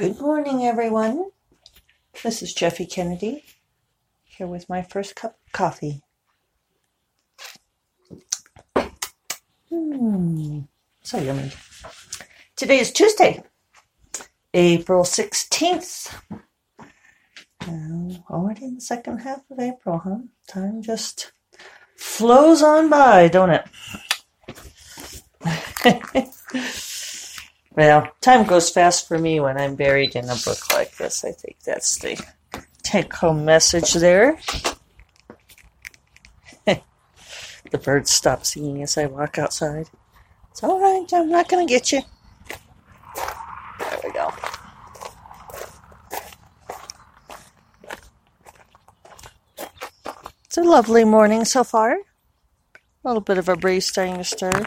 Good morning, everyone. This is Jeffe Kennedy here with my first cup of coffee. Hmm, so yummy. Today is Tuesday, April 16th. And already in the second half of April, huh? Time just flows on by, don't it? Well, time goes fast for me when I'm buried in a book like this. I think that's the take home message there. the birds stop singing as I walk outside. It's all right, I'm not going to get you. There we go. It's a lovely morning so far. A little bit of a breeze starting to stir.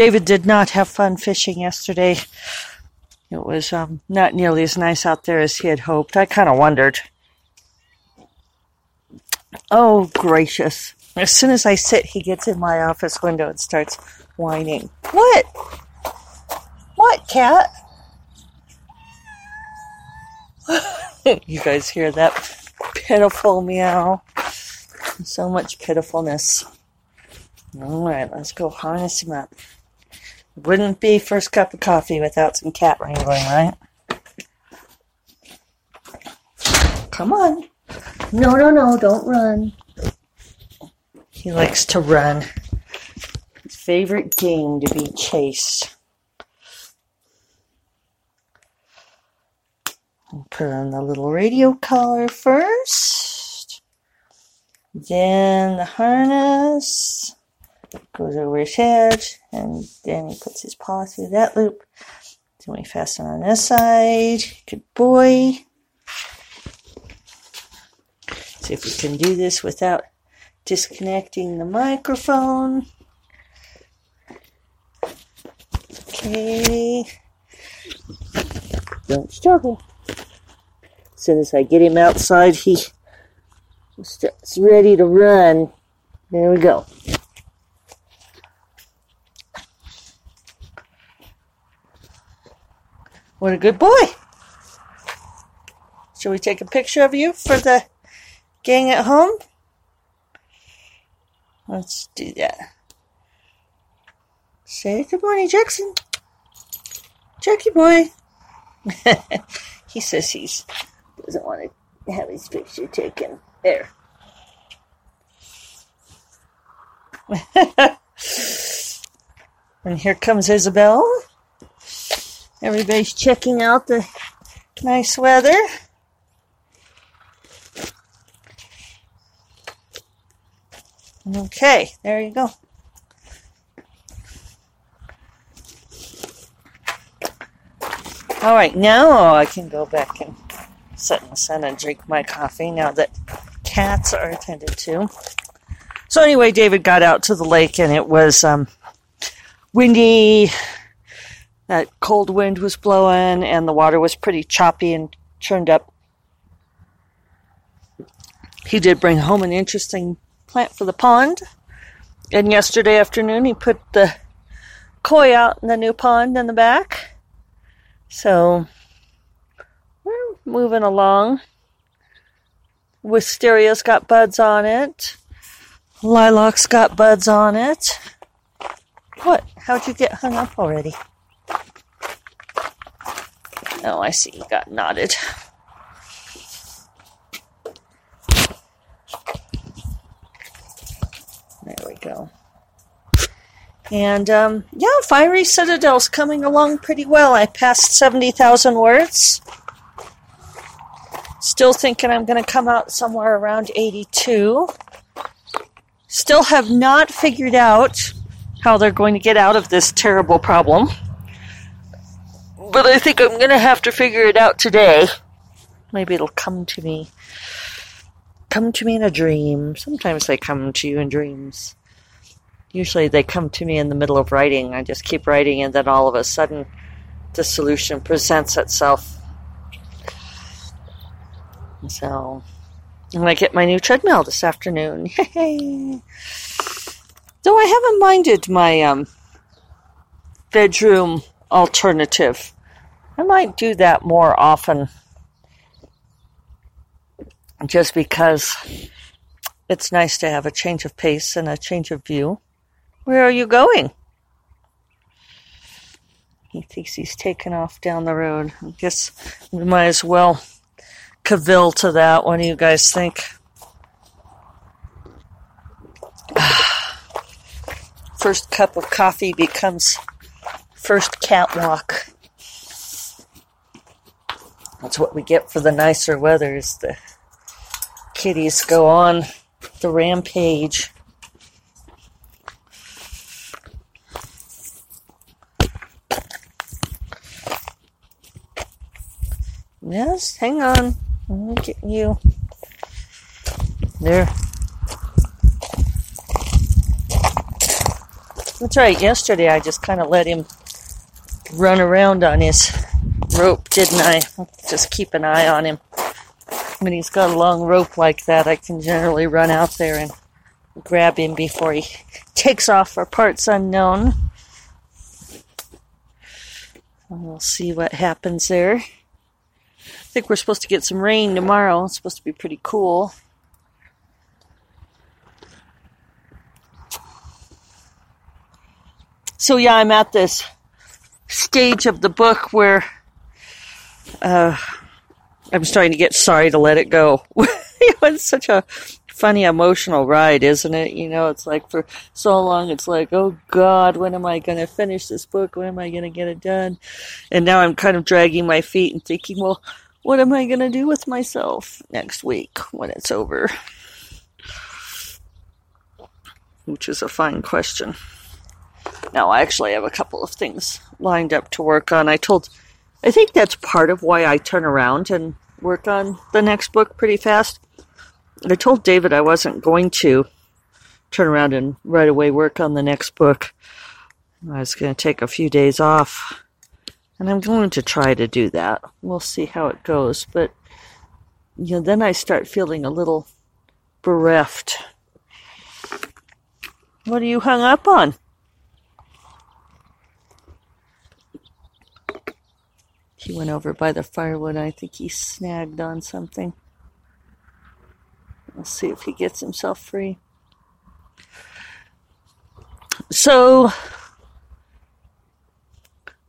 David did not have fun fishing yesterday. It was um, not nearly as nice out there as he had hoped. I kind of wondered. Oh, gracious. As soon as I sit, he gets in my office window and starts whining. What? What, cat? you guys hear that pitiful meow? So much pitifulness. All right, let's go harness him up. Wouldn't be first cup of coffee without some cat wrangling, right? Come on. No, no, no, don't run. He likes to run. His favorite game to be chased. put on the little radio collar first. Then the harness goes over his head, and then he puts his paw through that loop. Then we fasten on this side. Good boy. See if we can do this without disconnecting the microphone. Okay. Don't struggle. As soon as I get him outside, he starts ready to run. There we go. What a good boy. Shall we take a picture of you for the gang at home? Let's do that. Say good morning, Jackson. Jackie boy. he says he doesn't want to have his picture taken. There. and here comes Isabel. Everybody's checking out the nice weather. Okay, there you go. All right, now I can go back and sit in the sun and drink my coffee now that cats are attended to. So anyway, David got out to the lake and it was um, windy, that cold wind was blowing and the water was pretty choppy and churned up. He did bring home an interesting plant for the pond. And yesterday afternoon, he put the koi out in the new pond in the back. So we're moving along. Wisteria's got buds on it. Lilac's got buds on it. What? How'd you get hung up already? Oh, I see. Got knotted. There we go. And um, yeah, Fiery Citadel's coming along pretty well. I passed 70,000 words. Still thinking I'm going to come out somewhere around 82. Still have not figured out how they're going to get out of this terrible problem but I think I'm gonna have to figure it out today. Maybe it'll come to me. Come to me in a dream. Sometimes they come to you in dreams. Usually they come to me in the middle of writing. I just keep writing, and then all of a sudden, the solution presents itself. So, I'm gonna get my new treadmill this afternoon. Though I haven't minded my um, bedroom alternative I might do that more often just because it's nice to have a change of pace and a change of view. Where are you going? He thinks he's taken off down the road. I guess we might as well cavil to that. What do you guys think? First cup of coffee becomes first catwalk. That's what we get for the nicer weather is the kitties go on the rampage. Yes, hang on. I'm getting you. There. That's right. Yesterday I just kind of let him run around on his rope, didn't I? Just keep an eye on him when he's got a long rope like that, I can generally run out there and grab him before he takes off for parts unknown. We'll see what happens there. I think we're supposed to get some rain tomorrow. It's supposed to be pretty cool. So, yeah, I'm at this stage of the book where uh, I'm starting to get sorry to let it go. it's such a funny emotional ride, isn't it? You know, it's like for so long, it's like, oh God, when am I going to finish this book? When am I going to get it done? And now I'm kind of dragging my feet and thinking, well, what am I going to do with myself next week when it's over? Which is a fine question. Now, I actually have a couple of things lined up to work on. I told I think that's part of why I turn around and work on the next book pretty fast. I told David I wasn't going to turn around and right away work on the next book. I was going to take a few days off. And I'm going to try to do that. We'll see how it goes. But, you know, then I start feeling a little bereft. What are you hung up on? He went over by the firewood. I think he snagged on something. We'll see if he gets himself free. So, I'm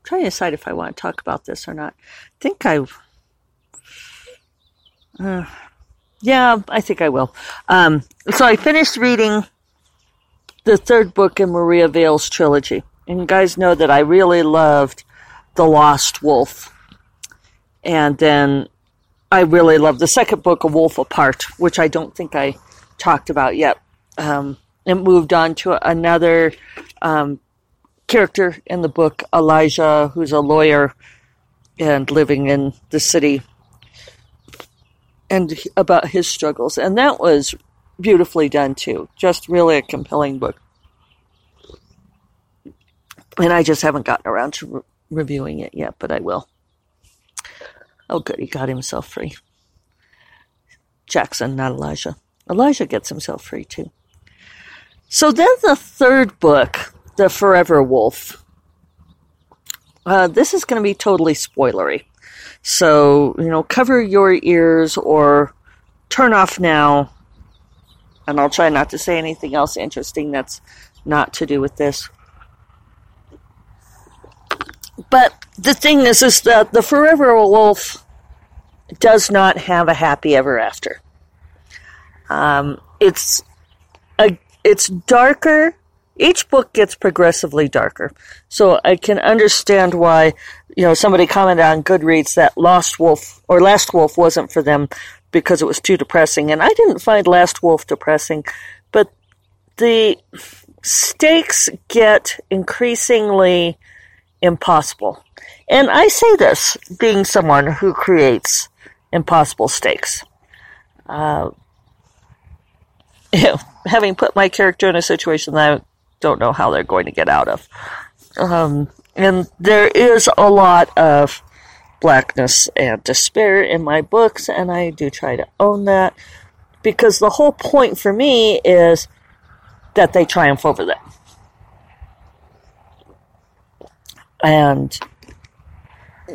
trying to decide if I want to talk about this or not. I think I. Uh, yeah, I think I will. Um, so I finished reading the third book in Maria Vale's trilogy. And you guys know that I really loved The Lost Wolf. And then I really love the second book, A Wolf Apart, which I don't think I talked about yet. Um, it moved on to another um, character in the book, Elijah, who's a lawyer and living in the city, and about his struggles. And that was beautifully done too. Just really a compelling book. And I just haven't gotten around to re- reviewing it yet, but I will. Oh, good, he got himself free. Jackson, not Elijah. Elijah gets himself free too. So then the third book, The Forever Wolf. Uh, this is going to be totally spoilery. So, you know, cover your ears or turn off now. And I'll try not to say anything else interesting that's not to do with this. But the thing is, is that the Forever Wolf does not have a happy ever after. Um, it's a, it's darker. Each book gets progressively darker, so I can understand why you know somebody commented on Goodreads that Lost Wolf or Last Wolf wasn't for them because it was too depressing, and I didn't find Last Wolf depressing, but the stakes get increasingly impossible. And I say this being someone who creates impossible stakes. Uh, having put my character in a situation that I don't know how they're going to get out of. Um, and there is a lot of blackness and despair in my books, and I do try to own that because the whole point for me is that they triumph over them.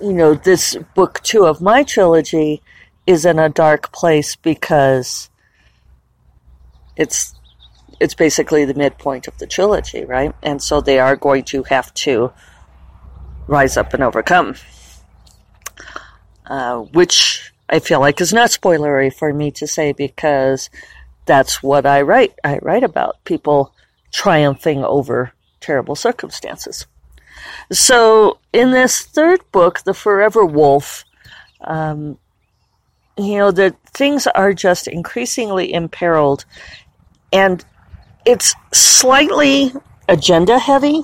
You know, this book two of my trilogy is in a dark place because it's it's basically the midpoint of the trilogy, right? And so they are going to have to rise up and overcome, uh, which I feel like is not spoilery for me to say because that's what I write. I write about people triumphing over terrible circumstances. So in this third book, The Forever Wolf, um, you know, the things are just increasingly imperiled and it's slightly agenda heavy.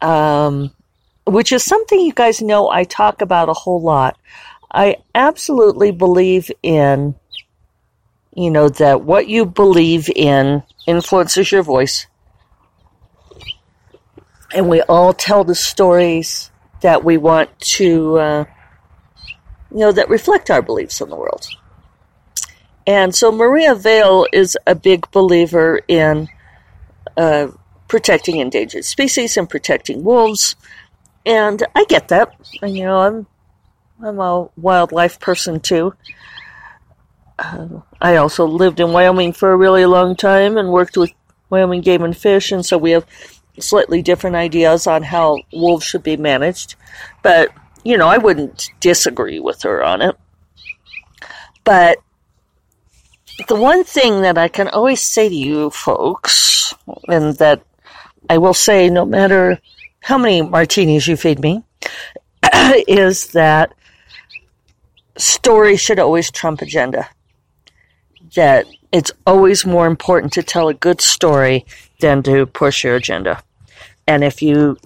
Um, which is something you guys know I talk about a whole lot. I absolutely believe in, you know, that what you believe in influences your voice. And we all tell the stories that we want to, uh, you know, that reflect our beliefs in the world. And so Maria Vale is a big believer in uh, protecting endangered species and protecting wolves. And I get that. You know, I'm I'm a wildlife person too. Uh, I also lived in Wyoming for a really long time and worked with Wyoming Game and Fish, and so we have slightly different ideas on how wolves should be managed. But you know, I wouldn't disagree with her on it. But the one thing that I can always say to you folks, and that I will say no matter how many martinis you feed me, is that story should always trump agenda. That it's always more important to tell a good story than to push your agenda. And if you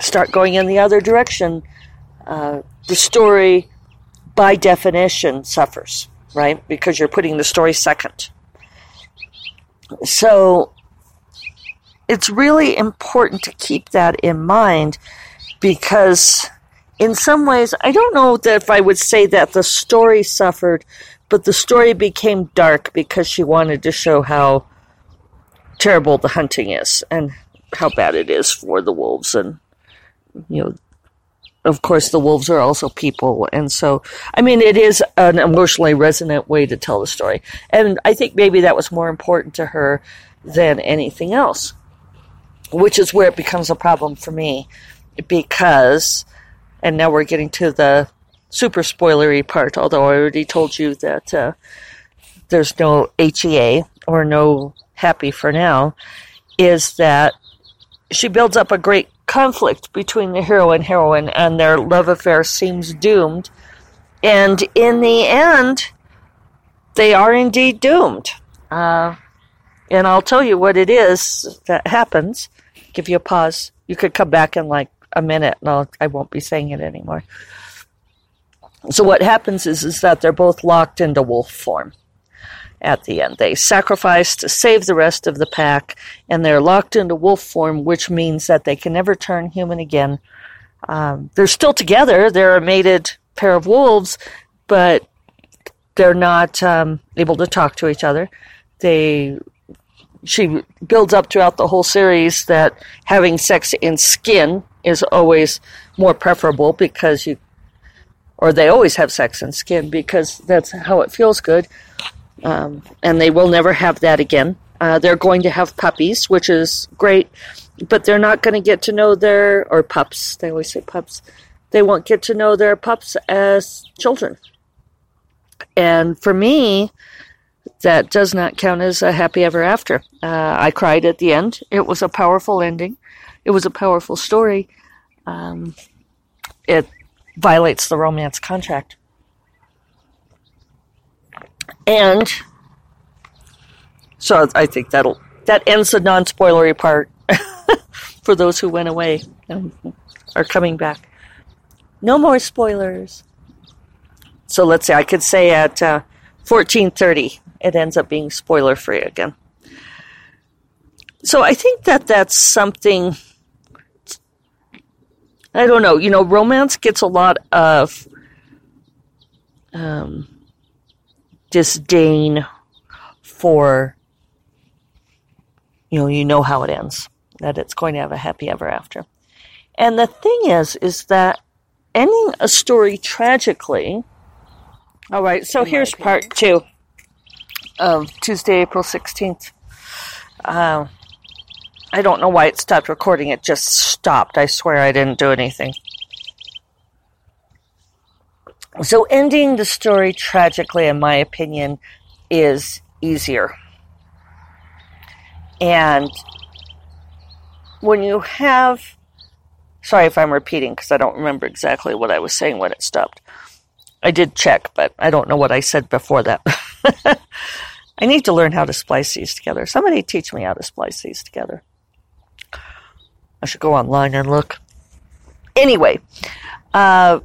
start going in the other direction, uh, the story, by definition, suffers right? Because you're putting the story second. So it's really important to keep that in mind because in some ways, I don't know that if I would say that the story suffered, but the story became dark because she wanted to show how terrible the hunting is and how bad it is for the wolves and you know of course, the wolves are also people. And so, I mean, it is an emotionally resonant way to tell the story. And I think maybe that was more important to her than anything else, which is where it becomes a problem for me because, and now we're getting to the super spoilery part, although I already told you that uh, there's no HEA or no happy for now, is that she builds up a great conflict between the hero and heroine, and their love affair seems doomed. And in the end, they are indeed doomed. Uh, and I'll tell you what it is that happens. Give you a pause. You could come back in like a minute, and I'll, I won't be saying it anymore. So what happens is, is that they're both locked into wolf form at the end. They sacrifice to save the rest of the pack, and they're locked into wolf form, which means that they can never turn human again. Um, they're still together. They're a mated pair of wolves, but they're not um, able to talk to each other. They she builds up throughout the whole series that having sex in skin is always more preferable because you or they always have sex in skin because that's how it feels good um, and they will never have that again. Uh, they're going to have puppies, which is great, but they're not going to get to know their or pups. They always say pups. They won't get to know their pups as children. And for me, that does not count as a happy ever after. Uh, I cried at the end. It was a powerful ending. It was a powerful story. Um, it violates the romance contract. And so I think that'll that ends the non-spoilery part for those who went away and are coming back. No more spoilers. So let's say I could say at uh, 14:30 it ends up being spoiler free again. So I think that that's something I don't know, you know, romance gets a lot of um, disdain for you know you know how it ends that it's going to have a happy ever after And the thing is, is that ending a story tragically. All right, so here's part two of Tuesday, April 16th. Uh, I don't know why it stopped recording. It just stopped. I swear I didn't do anything. So, ending the story tragically, in my opinion, is easier. And when you have, sorry if I'm repeating because I don't remember exactly what I was saying when it stopped. I did check, but I don't know what I said before that. I need to learn how to splice these together. Somebody teach me how to splice these together. I should go online and look. Anyway, uh,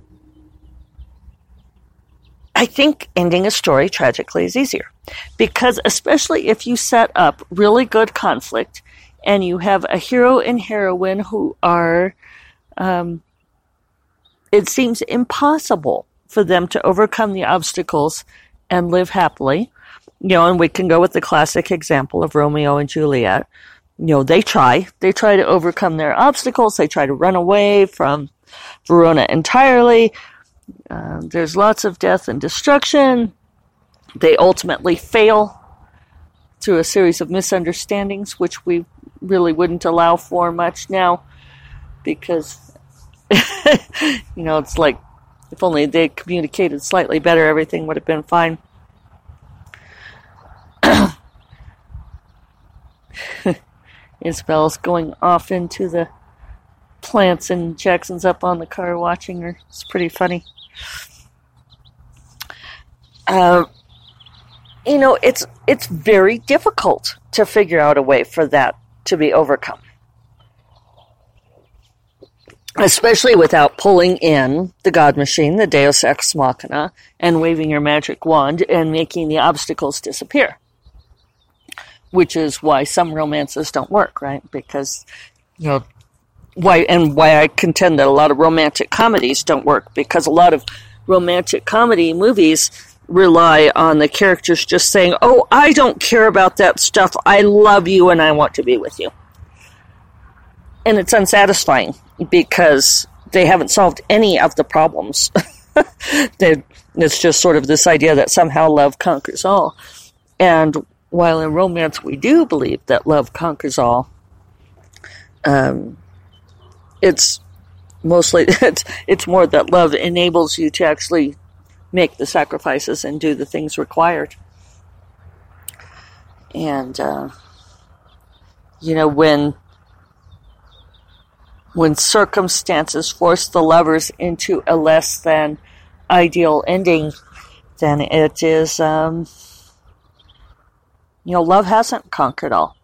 I think ending a story tragically is easier because, especially if you set up really good conflict and you have a hero and heroine who are, um, it seems impossible for them to overcome the obstacles and live happily. You know, and we can go with the classic example of Romeo and Juliet. You know, they try. They try to overcome their obstacles. They try to run away from Verona entirely uh, there's lots of death and destruction. They ultimately fail through a series of misunderstandings, which we really wouldn't allow for much now because, you know, it's like if only they communicated slightly better, everything would have been fine. Isabel's going off into the plants, and Jackson's up on the car watching her. It's pretty funny. Uh, you know, it's it's very difficult to figure out a way for that to be overcome, especially without pulling in the God machine, the Deus ex machina, and waving your magic wand and making the obstacles disappear. Which is why some romances don't work, right? Because you know why and why I contend that a lot of romantic comedies don't work because a lot of romantic comedy movies rely on the characters just saying, "Oh, I don't care about that stuff. I love you and I want to be with you." And it's unsatisfying because they haven't solved any of the problems. it's just sort of this idea that somehow love conquers all. And while in romance we do believe that love conquers all, um, it's mostly it's it's more that love enables you to actually make the sacrifices and do the things required. And uh, you know when when circumstances force the lovers into a less than ideal ending, then it is um, you know love hasn't conquered all.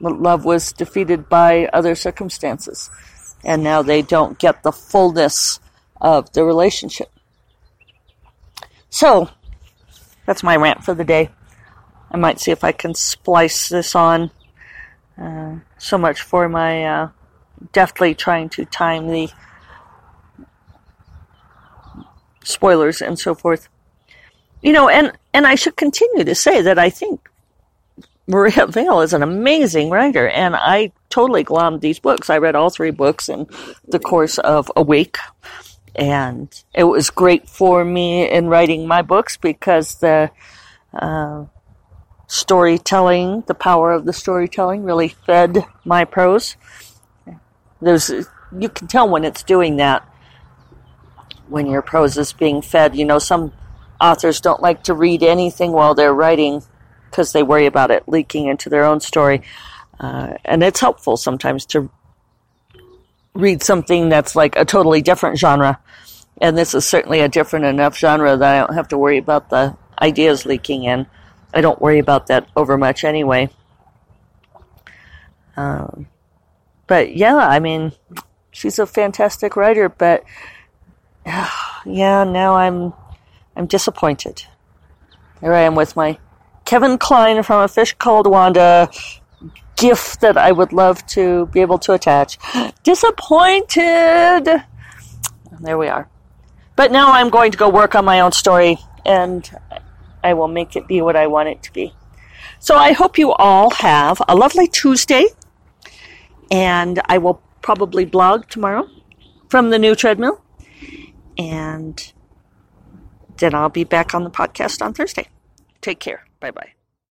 Love was defeated by other circumstances and now they don't get the fullness of the relationship. So, that's my rant for the day. I might see if I can splice this on. Uh, so much for my uh, deftly trying to time the spoilers and so forth. You know, and and I should continue to say that I think Maria Vale is an amazing writer, and I totally glommed these books. I read all three books in the course of a week, and it was great for me in writing my books because the uh, storytelling, the power of the storytelling, really fed my prose. There's you can tell when it's doing that when your prose is being fed. You know, some authors don't like to read anything while they're writing because they worry about it leaking into their own story. Uh, and it's helpful sometimes to read something that's like a totally different genre. And this is certainly a different enough genre that I don't have to worry about the ideas leaking in. I don't worry about that over much anyway. Um, but yeah, I mean, she's a fantastic writer, but yeah, now I'm I'm disappointed. Here I am with my Kevin Kline from A Fish Called Wanda gift that I would love to be able to attach. Disappointed! There we are. But now I'm going to go work on my own story and I will make it be what I want it to be. So I hope you all have a lovely Tuesday and I will probably blog tomorrow from the new treadmill. And then I'll be back on the podcast on Thursday. Take care. Bye bye.